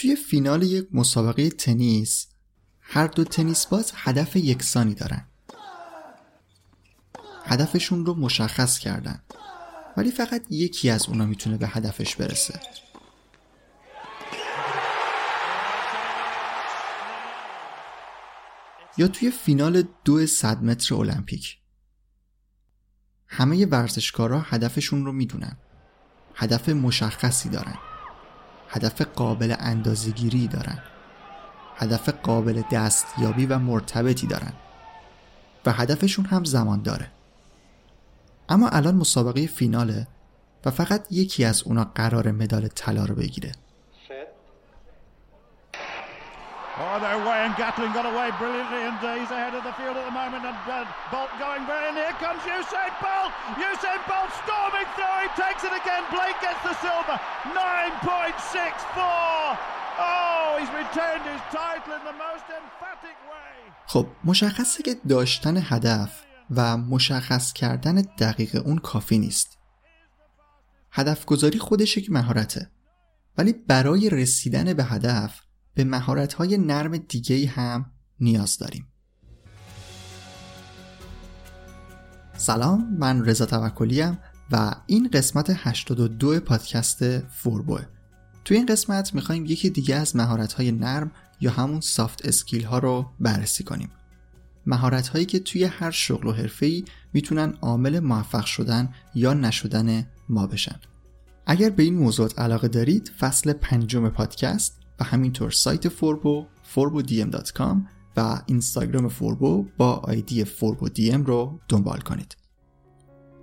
توی فینال یک مسابقه تنیس هر دو تنیس باز هدف یکسانی دارن. هدفشون رو مشخص کردن. ولی فقط یکی از اونا می‌تونه به هدفش برسه. یا توی فینال دو صد متر المپیک. همه ورزشکارا هدفشون رو می‌دونن. هدف مشخصی دارن. هدف قابل اندازگیری دارن هدف قابل دستیابی و مرتبطی دارن و هدفشون هم زمان داره. اما الان مسابقه فیناله و فقط یکی از اونا قرار مدال طلا رو بگیره. Oh, they're away, and Gatlin got away brilliantly, and uh, he's ahead of the field at the moment. And uh, Bolt going very, and here comes Usain Bolt. Usain Bolt storming through. He takes it again. Blake gets the silver. 9.64. Oh, he's retained his title in the most emphatic way. خب مشخصه که داشتن هدف و مشخص کردن دقیق اون کافی نیست هدف گذاری خودش یک مهارته ولی برای رسیدن به هدف به مهارت‌های نرم دیگه هم نیاز داریم. سلام من رضا توکلیم و این قسمت 82 پادکست فوربوه. توی این قسمت می‌خوایم یکی دیگه از مهارت‌های نرم یا همون soft skill ها رو بررسی کنیم. مهارت هایی که توی هر شغل و حرفه‌ای می‌تونن عامل موفق شدن یا نشدن ما بشن. اگر به این موضوعات علاقه دارید فصل پنجم پادکست و همینطور سایت فوربو forbodm.com و اینستاگرام فوربو با آیدی فوربو دی ام رو دنبال کنید.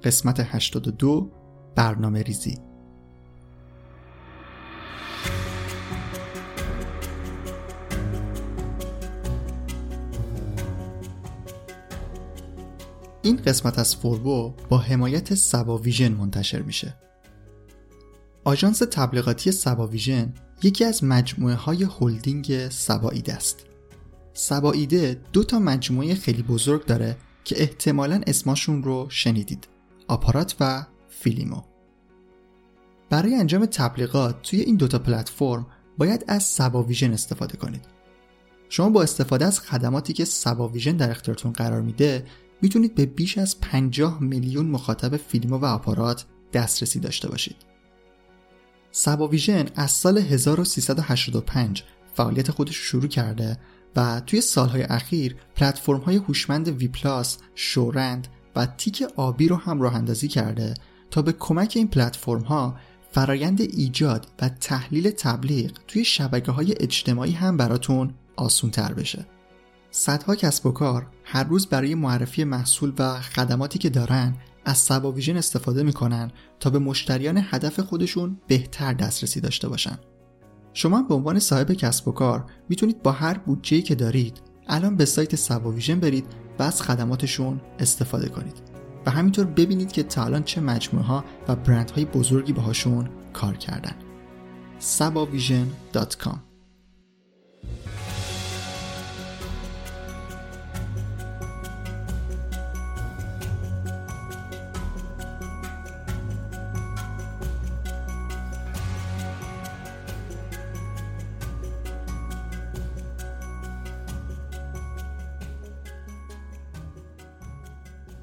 قسمت 82 برنامه ریزی. این قسمت از فوربو با حمایت سبا ویژن منتشر میشه. آژانس تبلیغاتی سبا ویژن یکی از مجموعه های هلدینگ سبایده است. سبایده دو تا مجموعه خیلی بزرگ داره که احتمالا اسمشون رو شنیدید. آپارات و فیلیمو. برای انجام تبلیغات توی این دوتا پلتفرم باید از سباویژن استفاده کنید. شما با استفاده از خدماتی که سباویژن در اختیارتون قرار میده می‌تونید به بیش از 50 میلیون مخاطب فیلمو و آپارات دسترسی داشته باشید. سباویژن از سال 1385 فعالیت خودش شروع کرده و توی سالهای اخیر پلتفرم های هوشمند وی پلاس، شورند و تیک آبی رو هم راه اندازی کرده تا به کمک این پلتفرم ها فرایند ایجاد و تحلیل تبلیغ توی شبکه های اجتماعی هم براتون آسون تر بشه. صدها کسب و کار هر روز برای معرفی محصول و خدماتی که دارن از سباویژن استفاده می‌کنن تا به مشتریان هدف خودشون بهتر دسترسی داشته باشن. شما به عنوان صاحب کسب و کار می‌تونید با هر بودجه‌ای که دارید الان به سایت سباویژن برید و از خدماتشون استفاده کنید و همینطور ببینید که تا الان چه مجموعه ها و برندهای بزرگی باهاشون کار کردن. sabavision.com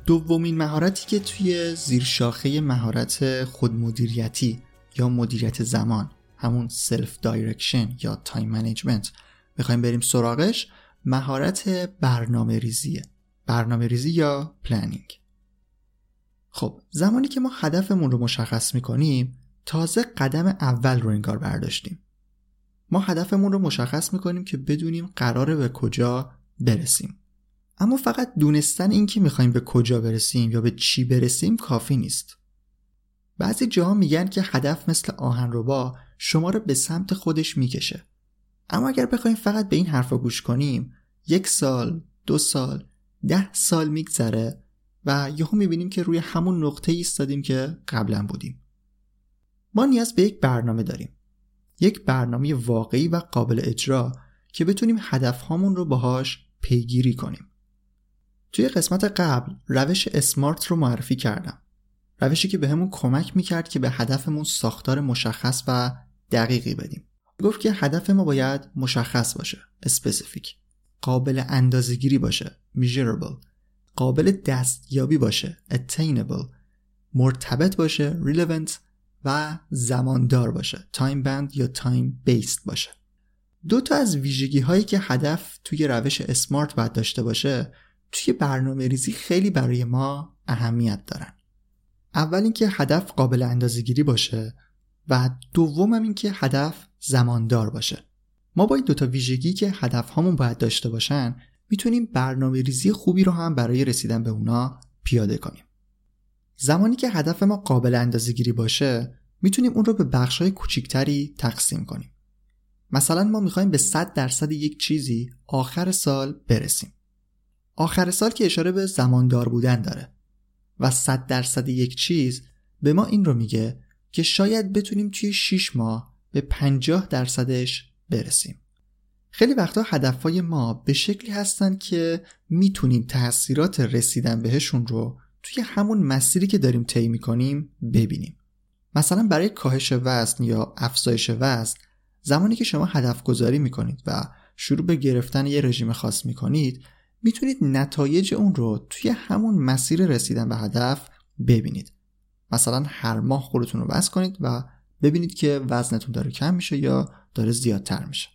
دومین مهارتی که توی زیرشاخه مهارت خودمدیریتی یا مدیریت زمان همون self direction یا time management می‌خوایم بریم سراغش مهارت برنامه ریزیه. برنامه ریزی یا planning خب زمانی که ما هدفمون رو مشخص می‌کنیم تازه قدم اول رو انگار برداشتیم. ما هدفمون رو مشخص می‌کنیم که بدونیم قراره به کجا برسیم. اما فقط دونستن این که می‌خوایم به کجا برسیم یا به چی برسیم کافی نیست. بعضی جاها میگن که هدف مثل آهنربا شما رو به سمت خودش می‌کشه. اما اگر بخوایم فقط به این حرفا گوش کنیم یک سال دو سال ده سال میگذره و یهو می‌بینیم که روی همون نقطه ایستادیم که قبلا بودیم. ما نیاز به یک برنامه داریم. یک برنامه واقعی و قابل اجرا که بتونیم هدفهامون رو باهاش پیگیری کنیم. توی قسمت قبل روش اسمارت رو معرفی کردم. روشی که بهمون به کمک می‌کرد که به هدفمون ساختار مشخص و دقیقی بدیم. گفت که هدف ما باید مشخص باشه specific. قابل اندازگیری باشه measurable. قابل دستیابی باشه attainable. مرتبط باشه relevant. و زماندار باشه time band یا time based باشه. دو تا از ویژگی هایی که هدف توی روش اسمارت باید داشته باشه توی برنامه ریزی خیلی برای ما اهمیت دارن؟ اول اینکه هدف قابل اندازهگیری باشه و دوم هم اینکه هدف زماندار باشه. ما با این دوتا ویژگی که هدف هامون باید داشته باشن می‌تونیم برنامه ریزی خوبی رو هم برای رسیدن به اونا پیاده کنیم. زمانی که هدف ما قابل اندازهگیری باشه می‌تونیم اون رو به بخش های کوچیکتری تقسیم کنیم. مثلا ما می‌خوایم به 100 درصد یک چیزی آخر سال برسیم. آخر سال که اشاره به زماندار بودن داره و 100 درصد یک چیز به ما این رو میگه که شاید بتونیم توی 6 ماه به 50 درصدش برسیم. خیلی وقتا هدفهای ما به شکلی هستن که می‌تونیم تاثیرات رسیدن بهشون رو توی همون مسیری که داریم طی می‌کنیم ببینیم. مثلا برای کاهش وزن یا افزایش وزن زمانی که شما هدف گذاری می‌کنید و شروع به گرفتن یه رژیم خاص می‌کنید می‌تونید نتایج اون رو توی همون مسیر رسیدن به هدف ببینید. مثلا هر ماه خودتون رو وزن کنید و ببینید که وزنتون داره کم میشه یا داره زیادتر میشه.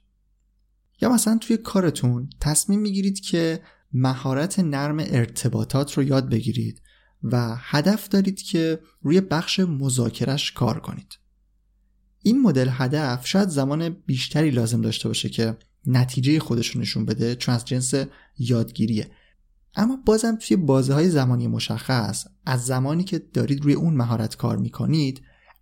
یا مثلا توی کارتون تصمیم می‌گیرید که مهارت نرم ارتباطات رو یاد بگیرید و هدف دارید که روی بخش مذاکرش کار کنید. این مدل هدف شاید زمان بیشتری لازم داشته باشه که نتیجه خودش رو نشون بده چون از جنس یادگیریه اما بازم توی بازه های زمانی مشخص از زمانی که دارید روی اون مهارت کار می‌کنید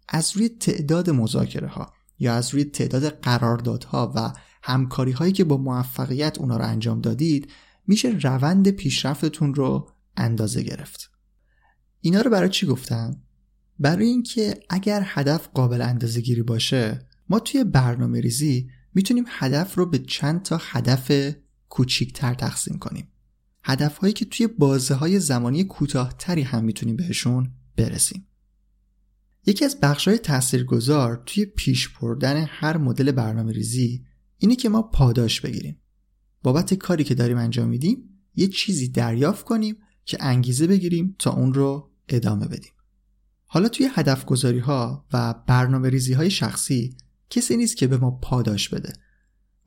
از روی تعداد مذاکره ها یا از روی تعداد قراردادها و همکاری هایی که با موفقیت اونا رو انجام دادید میشه روند پیشرفتتون رو اندازه گرفت اینا رو برای چی گفتم؟ برای اینکه اگر هدف قابل اندازه گیری باشه ما توی برنامه ریزی می‌تونیم هدف رو به چند تا هدف کوچیکتر تقسیم کنیم. هدف هایی که توی بازه های زمانی کوتاهتری هم می‌تونیم بهشون برسیم. یکی از بخش های تاثیرگذار توی پیش بردن هر مدل برنامه ریزی اینه که ما پاداش بگیریم. بابت کاری که داریم انجام میدیم یه چیزی دریافت کنیم که انگیزه بگیریم تا اون رو ادامه بدیم. حالا توی هدف و برنامه شخصی کسی نیست که به ما پاداش بده.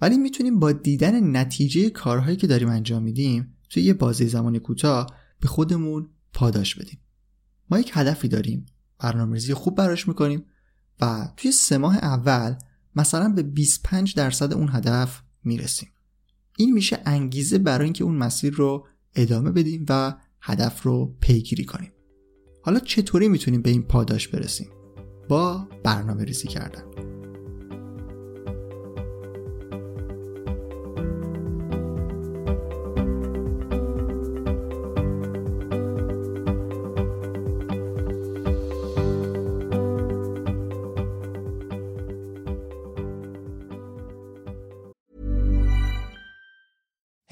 ولی می‌تونیم با دیدن نتیجه کارهایی که داریم انجام میدیم توی یه بازه زمانی کوتاه به خودمون پاداش بدیم. ما یک هدفی داریم برنامه‌ریزی خوب براش می‌کنیم و توی سه ماه اول مثلا به 25 درصد اون هدف می‌رسیم. این میشه انگیزه برای اینکه اون مسیر رو ادامه بدیم و هدف رو پیگیری کنیم. حالا چطوری می‌تونیم به این پاداش برسیم؟ با برنامه ریزی کردن.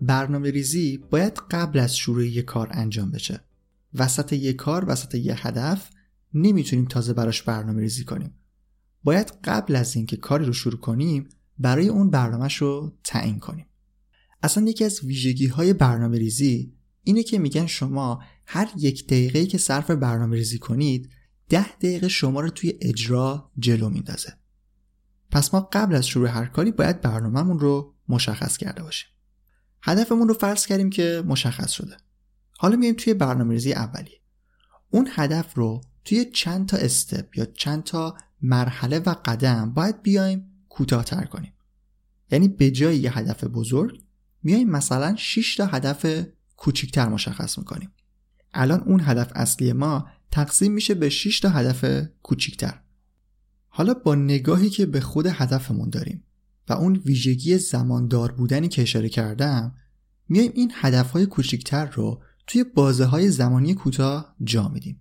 برنامه ریزی باید قبل از شروع یک کار انجام بشه. وسط یک کار، وسط یک هدف نمی‌تونیم تازه براش برنامه ریزی کنیم. باید قبل از اینکه کاری رو شروع کنیم برای اون برنامهش رو تعیین کنیم. اصلا یکی از ویژگی های برنامه ریزی اینه که میگن شما هر یک دقیقه که صرف برنامه ریزی کنید ده دقیقه شما رو توی اجرا جلو میندازه. پس ما قبل از شروع هر کاری باید برنامهمون رو مشخص کرده باشیم. هدفمون رو فرض کردیم که مشخص شده. حالا میایم توی برنامه ریزی اولی. اون هدف رو توی چند تا استپ یا چند تا مرحله و قدم باید بیایم کوتاهتر کنیم. یعنی به جای یه هدف بزرگ میایم مثلا 6 تا هدف کوچیکتر مشخص می‌کنیم. الان اون هدف اصلی ما تقسیم میشه به 6 تا هدف کوچیکتر. حالا با نگاهی که به خود هدفمون داریم و اون ویژگی زماندار بودنی که اشاره کردم میایم این هدفهای کوچیکتر رو توی بازه های زمانی کوتاه جا میدیم.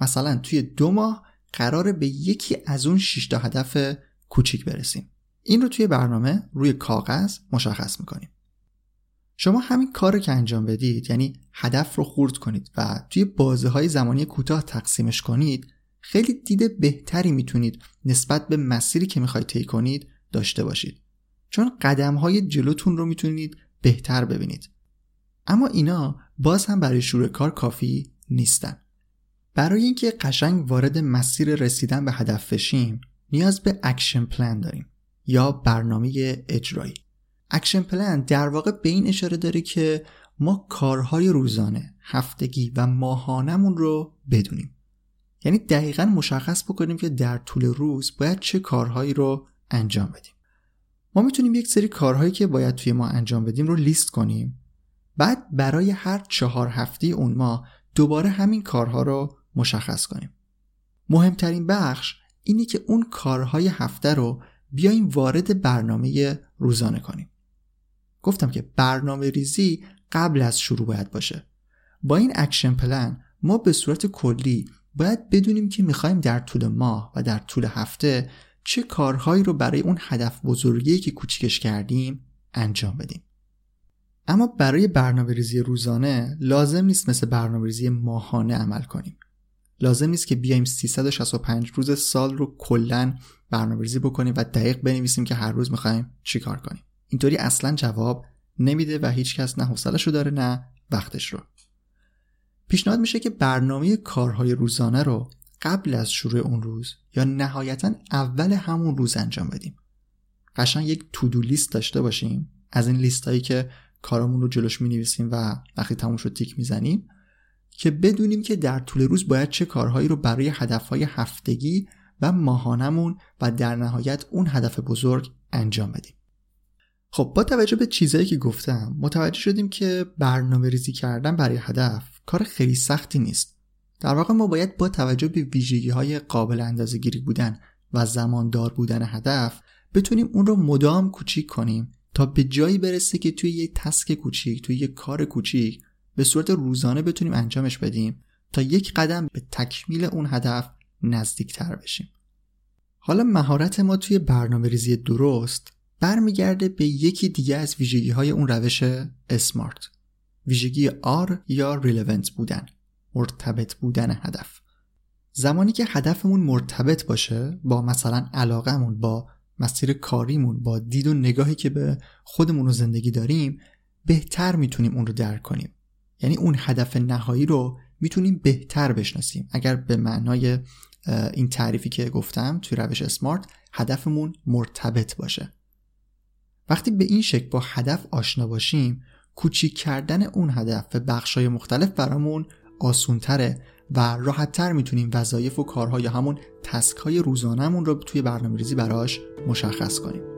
مثلا توی دو ماه قرار به یکی از اون 6 تا هدف کوچیک برسیم. این رو توی برنامه روی کاغذ مشخص می‌کنیم. شما همین کار رو که انجام بدید یعنی هدف رو خورد کنید و توی بازه های زمانی کوتاه تقسیمش کنید خیلی دید بهتری می‌تونید نسبت به مسیری که می‌خواید طی کنید داشته باشید. چون قدم های جلوتون رو می‌تونید بهتر ببینید. اما اینا باز هم برای شروع کار کافی نیستن. برای اینکه قشنگ وارد مسیر رسیدن به هدف بشیم نیاز به action plan داریم یا برنامه اجرایی. action plan در واقع به این اشاره داره که ما کارهای روزانه، هفتگی و ماهانمون رو بدونیم. یعنی دقیقا مشخص بکنیم که در طول روز باید چه کارهایی رو انجام بدیم. ما می‌تونیم یک سری کارهایی که باید توی ما انجام بدیم رو لیست کنیم. بعد برای هر چهار هفته اون ماه دوباره همین کارها رو مشخص کنیم. مهمترین بخش اینی که اون کارهای هفته رو بیایم وارد برنامه روزانه کنیم. گفتم که برنامه ریزی قبل از شروع باید باشه. با این action plan ما به صورت کلی باید بدونیم که می‌خوایم در طول ماه و در طول هفته چه کارهایی رو برای اون هدف بزرگی که کوچیکش کردیم انجام بدیم. اما برای برنامه ریزی روزانه لازم نیست مثل برنامه ریزی ماهانه عمل کنیم. لازم نیست که بیایم 365 روز سال رو کلا برنامه ریزی بکنیم و دقیق بنویسیم که هر روز می‌خوایم چیکار کنیم. اینطوری اصلا جواب نمیده و هیچکس نه حوصلش رو داره نه وقتش رو. پیشنهاد میشه که برنامه کارهای روزانه رو قبل از شروع اون روز یا نهایتا اول همون روز انجام بدیم. قشنگ یک تودو لیست داشته باشیم. از این لیست هایی که کارامون رو جلوش می نویسیم و وقتی تموم شد تیک می‌زنیم که بدونیم که در طول روز باید چه کارهایی رو برای هدفهای هفتگی و ماهانمون و در نهایت اون هدف بزرگ انجام بدیم. خب با توجه به چیزهایی که گفتم متوجه شدیم که برنامه ریزی کردن برای هدف کار خیلی سختی نیست. در واقع ما باید با توجه به ویژگی های قابل اندازه گیری بودن و زماندار بودن هدف بتونیم اون رو مدام کوچیک کنیم تا به جایی برسه که توی یه تسک کوچیک توی یه کار کوچیک به صورت روزانه بتونیم انجامش بدیم تا یک قدم به تکمیل اون هدف نزدیکتر بشیم. حالا مهارت ما توی برنامه ریزی درست برمیگرده به یکی دیگه از ویژگی های اون روش اسمارت. ویژگی R یا ریلونت بودن. مرتبط بودن هدف. زمانی که هدفمون مرتبط باشه با مثلا علاقهمون با مسیر کاریمون با دید و نگاهی که به خودمون و زندگی داریم بهتر می‌تونیم اون رو درک کنیم. یعنی اون هدف نهایی رو می‌تونیم بهتر بشناسیم. اگر به معنای این تعریفی که گفتم توی روش اسمارت هدفمون مرتبط باشه. وقتی به این شکل با هدف آشنا باشیم کوچیک کردن اون هدف به بخشای مختلف برامون آسونتره و راحتتر می‌تونیم وظایف و کارهای همون تسک های روزانهمون رو توی برنامه ریزی براش مشخص کنیم.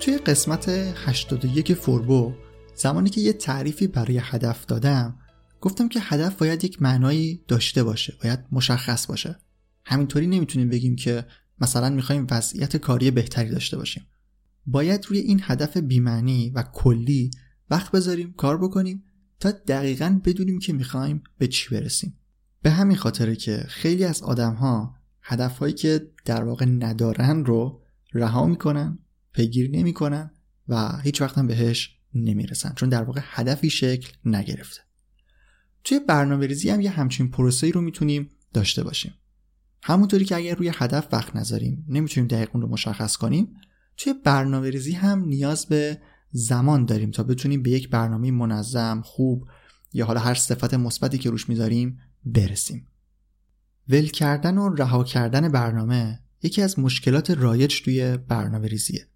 توی قسمت 81 فوربو زمانی که یه تعریفی برای هدف دادم گفتم که هدف باید یک معنایی داشته باشه باید مشخص باشه. همینطوری نمی‌تونیم بگیم که مثلا می‌خوایم وضعیت کاری بهتری داشته باشیم. باید روی این هدف بیمعنی و کلی وقت بذاریم کار بکنیم تا دقیقا بدونیم که می‌خوایم به چی برسیم. به همین خاطره که خیلی از آدم ها هدف هایی که در واقع ندارن رو رها می‌کنن پیگیری نمی‌کنن و هیچ وقت هم بهش نمی‌رسن چون در واقع هدفی شکل نگرفته. توی برنامه ریزی هم یه همچین پروسه‌ای رو می‌تونیم داشته باشیم. همونطوری که اگر روی هدف وقت نذاریم نمی‌تونیم دقیق اون رو مشخص کنیم توی برنامه ریزی هم نیاز به زمان داریم تا بتونیم به یک برنامه منظم خوب یا حالا هر صفت مثبتی که روش می‌ذاریم برسیم. ول کردن و رها کردن برنامه یکی از مشکلات رایج توی برنامه ریزیه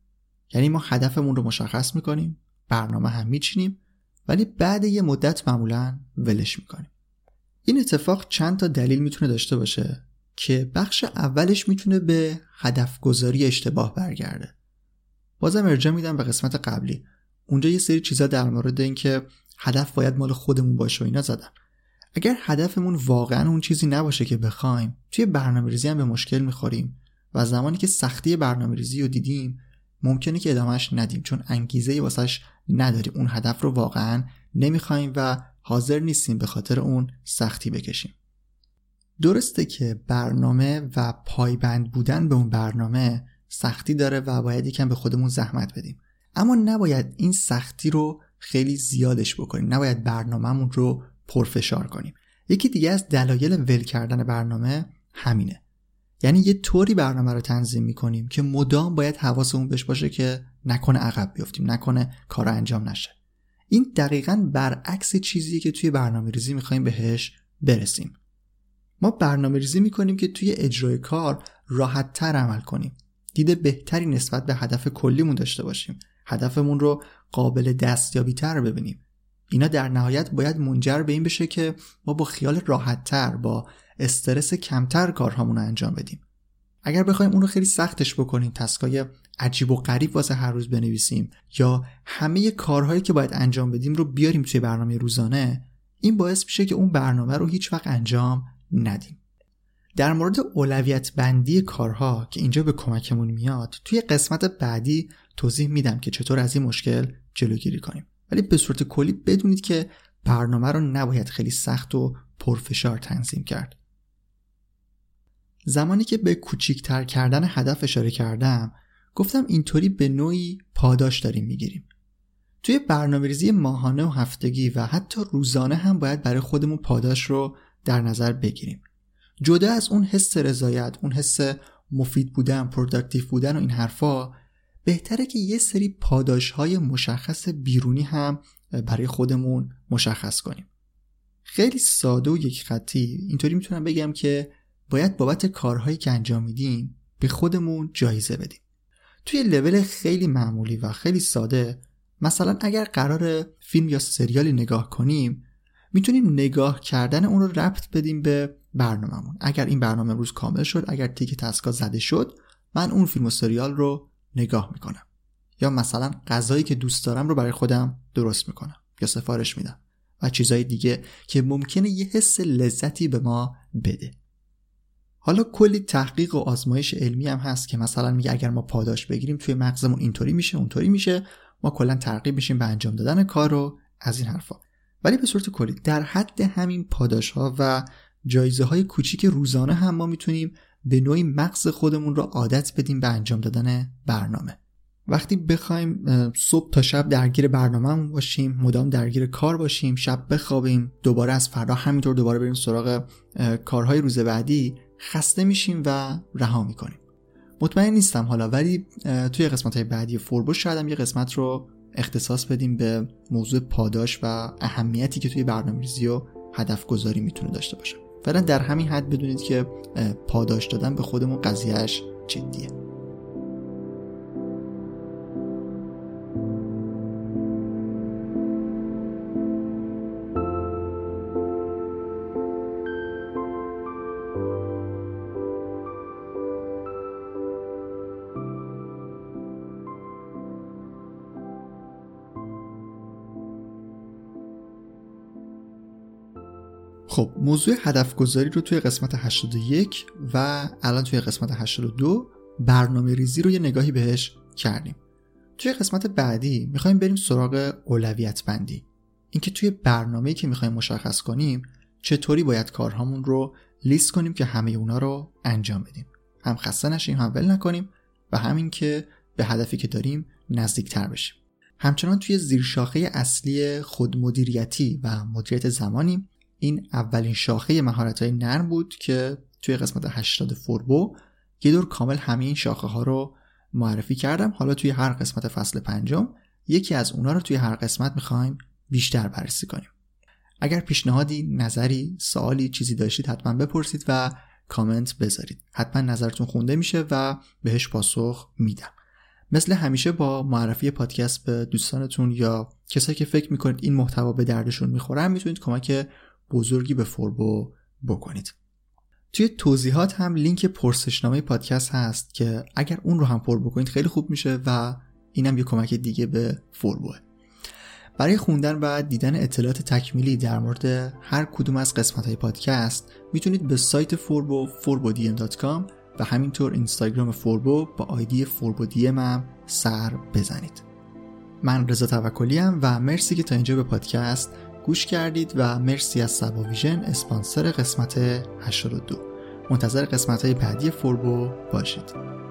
یعنی ما هدفمون رو مشخص می‌کنیم برنامه هم میچینیم ولی بعد یه مدت معمولا ولش می‌کنیم. این اتفاق چند تا دلیل می‌تونه داشته باشه که بخش اولش می‌تونه به هدف گذاری اشتباه برگرده. بازم ارجاع میدم به قسمت قبلی. اونجا یه سری چیزا در مورد اینکه هدف باید مال خودمون باشه و اینا زدم. اگر هدفمون واقعا اون چیزی نباشه که بخوایم توی برنامه ریزی هم به مشکل می‌خوریم و زمانی که سختی برنامه ریزی رو دیدیم ممکنه که ادامهش ندیم چون انگیزه واسش نداریم اون هدف رو واقعا نمی‌خوایم و حاضر نیستیم به خاطر اون سختی بکشیم. درسته که برنامه و پایبند بودن به اون برنامه سختی داره و باید یکم به خودمون زحمت بدیم. اما نباید این سختی رو خیلی زیادش بکنیم. نباید برنامهمون رو پرفشار کنیم. یکی دیگه از دلایل ول کردن برنامه همینه. یعنی یه طوری برنامه رو تنظیم می‌کنیم که مدام باید حواسمون بهش باشه که نکنه عقب بیفتیم نکنه کار انجام نشه. این دقیقا برعکس چیزیه که توی برنامه ریزی می‌خوایم بهش برسیم. ما برنامه ریزی می‌کنیم که توی اجرای کار راحت تر عمل کنیم. دید بهتری نسبت به هدف کلیمون داشته باشیم. هدفمون رو قابل دستیابی تر ببینیم. اینا در نهایت باید منجر به این بشه که ما با خیال راحت تر با استرس کمتر کارهامون رو انجام بدیم. اگر بخوایم اون رو خیلی سختش بکنیم تسکای عجیب و غریب واسه هر روز بنویسیم یا همه کارهایی که باید انجام بدیم رو بیاریم توی برنامه روزانه این باعث میشه که اون برنامه رو هیچ وقت انجام ندیم. در مورد اولویت بندی کارها که اینجا به کمکمون میاد توی قسمت بعدی توضیح میدم که چطور از این مشکل جلوگیری کنیم. ولی به صورت کلی بدونید که برنامه رو نباید خیلی سخت و پرفشار تنظیم کرد. زمانی که به کوچیکتر کردن هدف اشاره کردم گفتم اینطوری به نوعی پاداش داریم می‌گیریم. توی برنامه ریزی ماهانه و هفتگی و حتی روزانه هم باید برای خودمون پاداش رو در نظر بگیریم. جدا از اون حس رضایت اون حس مفید بودن productive بودن و این حرفا بهتره که یه سری پاداش های مشخص بیرونی هم برای خودمون مشخص کنیم. خیلی ساده و یک خطی. اینطوری می‌تونم بگم که باید بابت کارهایی که انجام میدیم به خودمون جایزه بدیم. توی لول خیلی معمولی و خیلی ساده مثلا اگر قرار فیلم یا سریالی نگاه کنیم می‌تونیم نگاه کردن اون رو ربط بدیم به برنامهمون. اگر این برنامه روز کامل شد اگر تیک تسکا زده شد من اون فیلم و سریال رو نگاه می‌کنم. یا مثلا غذایی که دوست دارم رو برای خودم درست می‌کنم یا سفارش میدم و چیزهای دیگه که ممکنه یه حس لذتی به ما بده. حالا کلی تحقیق و آزمایش علمی هم هست که مثلا میگه اگر ما پاداش بگیریم توی مغزمون اینطوری میشه اونطوری میشه ما کلا ترغیب میشیم به انجام دادن کار رو از این حرفا. ولی به صورت کلی در حد همین پاداش ها و جایزه های کوچیک روزانه هم ما می‌تونیم به نوعی مغز خودمون رو عادت بدیم به انجام دادن برنامه. وقتی بخوایم صبح تا شب درگیر برنامه باشیم مدام درگیر کار باشیم شب بخوابیم دوباره از فردا همینطور دوباره بریم سراغ کارهای روز بعدی خسته میشیم و رها می‌کنیم. مطمئن نیستم حالا ولی توی قسمت های بعدی فوربو شاید یه قسمت رو اختصاص بدیم به موضوع پاداش و اهمیتی که توی برنامه‌ریزی و هدف گذاری می‌تونه داشته باشه. فعلا در همین حد بدونید که پاداش دادن به خودمون قضیهش جدیه. خب موضوع هدف گذاری رو توی قسمت 81 و الان توی قسمت 82 برنامه ریزی رو یه نگاهی بهش کردیم. توی قسمت بعدی می‌خوایم بریم سراغ اولویت بندی اینکه توی برنامه‌ای که می‌خوایم مشخص کنیم چطوری باید کارهامون رو لیست کنیم که همه اونا رو انجام بدیم. هم خسته نشیم هم ول نکنیم و همین که به هدفی که داریم نزدیکتر بشیم. همچنان توی زیرشاخه اصلی خودمدیریتی و مدیریت زمانیم. این اولین شاخه مهارت های نرم بود که توی قسمت 80 فوربو یه دور کامل همه این شاخه ها رو معرفی کردم. حالا توی هر قسمت فصل پنجم یکی از اونا رو توی هر قسمت می‌خوایم بیشتر بررسی کنیم. اگر پیشنهادی نظری سوالی چیزی داشتید حتما بپرسید و کامنت بذارید. حتما نظرتون خونده میشه و بهش پاسخ میدم. مثل همیشه با معرفی پادکست به دوستانتون یا کسایی که فکر می‌کنید این محتوا به دردشون می‌خورن می‌تونید کمک بزرگی به فوربو بکنید. توی توضیحات هم لینک پرسشنامه پادکست هست که اگر اون رو هم پر بکنید خیلی خوب میشه و اینم یه کمک دیگه به فوربوه. برای خوندن و دیدن اطلاعات تکمیلی در مورد هر کدوم از قسمت های پادکست می‌تونید به سایت فوربو forbodm.com و همینطور اینستاگرام فوربو با آیدی فوربودیم هم سر بزنید. من رضا توکلی و مرسی که تا اینجا به پادکست گوش کردید و مرسی از سبا ویژن اسپانسر قسمت 82 منتظر قسمت های بعدی فوربو باشید.